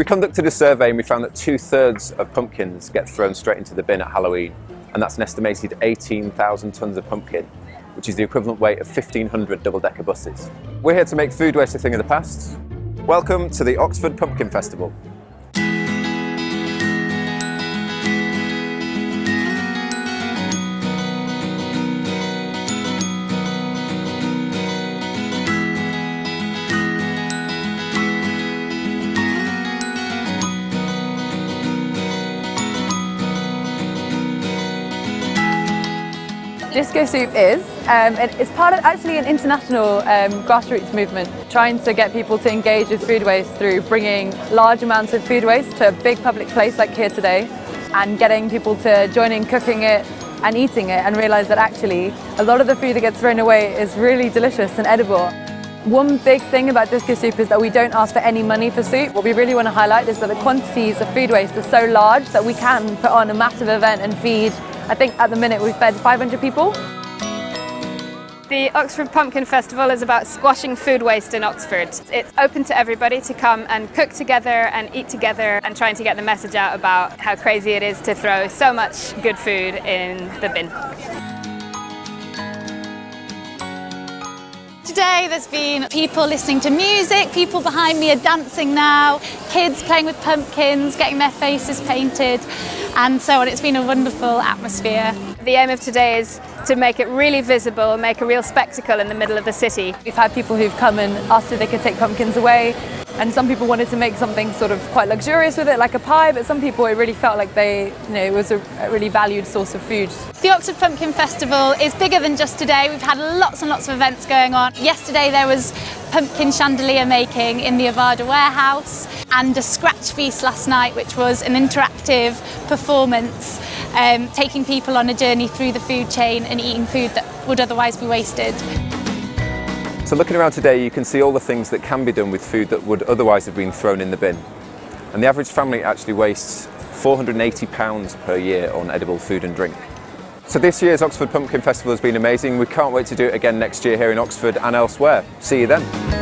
We conducted a survey and we found that two thirds of pumpkins get thrown straight into the bin at Halloween, and that's an estimated 18,000 tonnes of pumpkin, which is the equivalent weight of 1,500 double decker buses. We're here to make food waste a thing of the past. Welcome to the Oxford Pumpkin Festival. Disco Soup is. Um, it's part of actually an international um, grassroots movement trying to get people to engage with food waste through bringing large amounts of food waste to a big public place like here today and getting people to join in cooking it and eating it and realise that actually a lot of the food that gets thrown away is really delicious and edible. One big thing about Disco Soup is that we don't ask for any money for soup. What we really want to highlight is that the quantities of food waste are so large that we can put on a massive event and feed I think at the minute we've fed 500 people. The Oxford Pumpkin Festival is about squashing food waste in Oxford. It's open to everybody to come and cook together and eat together and trying to get the message out about how crazy it is to throw so much good food in the bin. Today there's been people listening to music, people behind me are dancing now, kids playing with pumpkins, getting their faces painted and so on. It's been a wonderful atmosphere. The aim of today is to make it really visible and make a real spectacle in the middle of the city. We've had people who've come and asked if they could take pumpkins away and some people wanted to make something sort of quite luxurious with it, like a pie, but some people it really felt like they, you know, it was a, a really valued source of food. The Oxford Pumpkin Festival is bigger than just today. We've had lots and lots of events going on. Yesterday there was pumpkin chandelier making in the Avada warehouse and a scratch feast last night, which was an interactive performance um, taking people on a journey through the food chain and eating food that would otherwise be wasted. So looking around today, you can see all the things that can be done with food that would otherwise have been thrown in the bin. And the average family actually wastes £480 per year on edible food and drink. So this year's Oxford Pumpkin Festival has been amazing. We can't wait to do it again next year here in Oxford and elsewhere. See you then.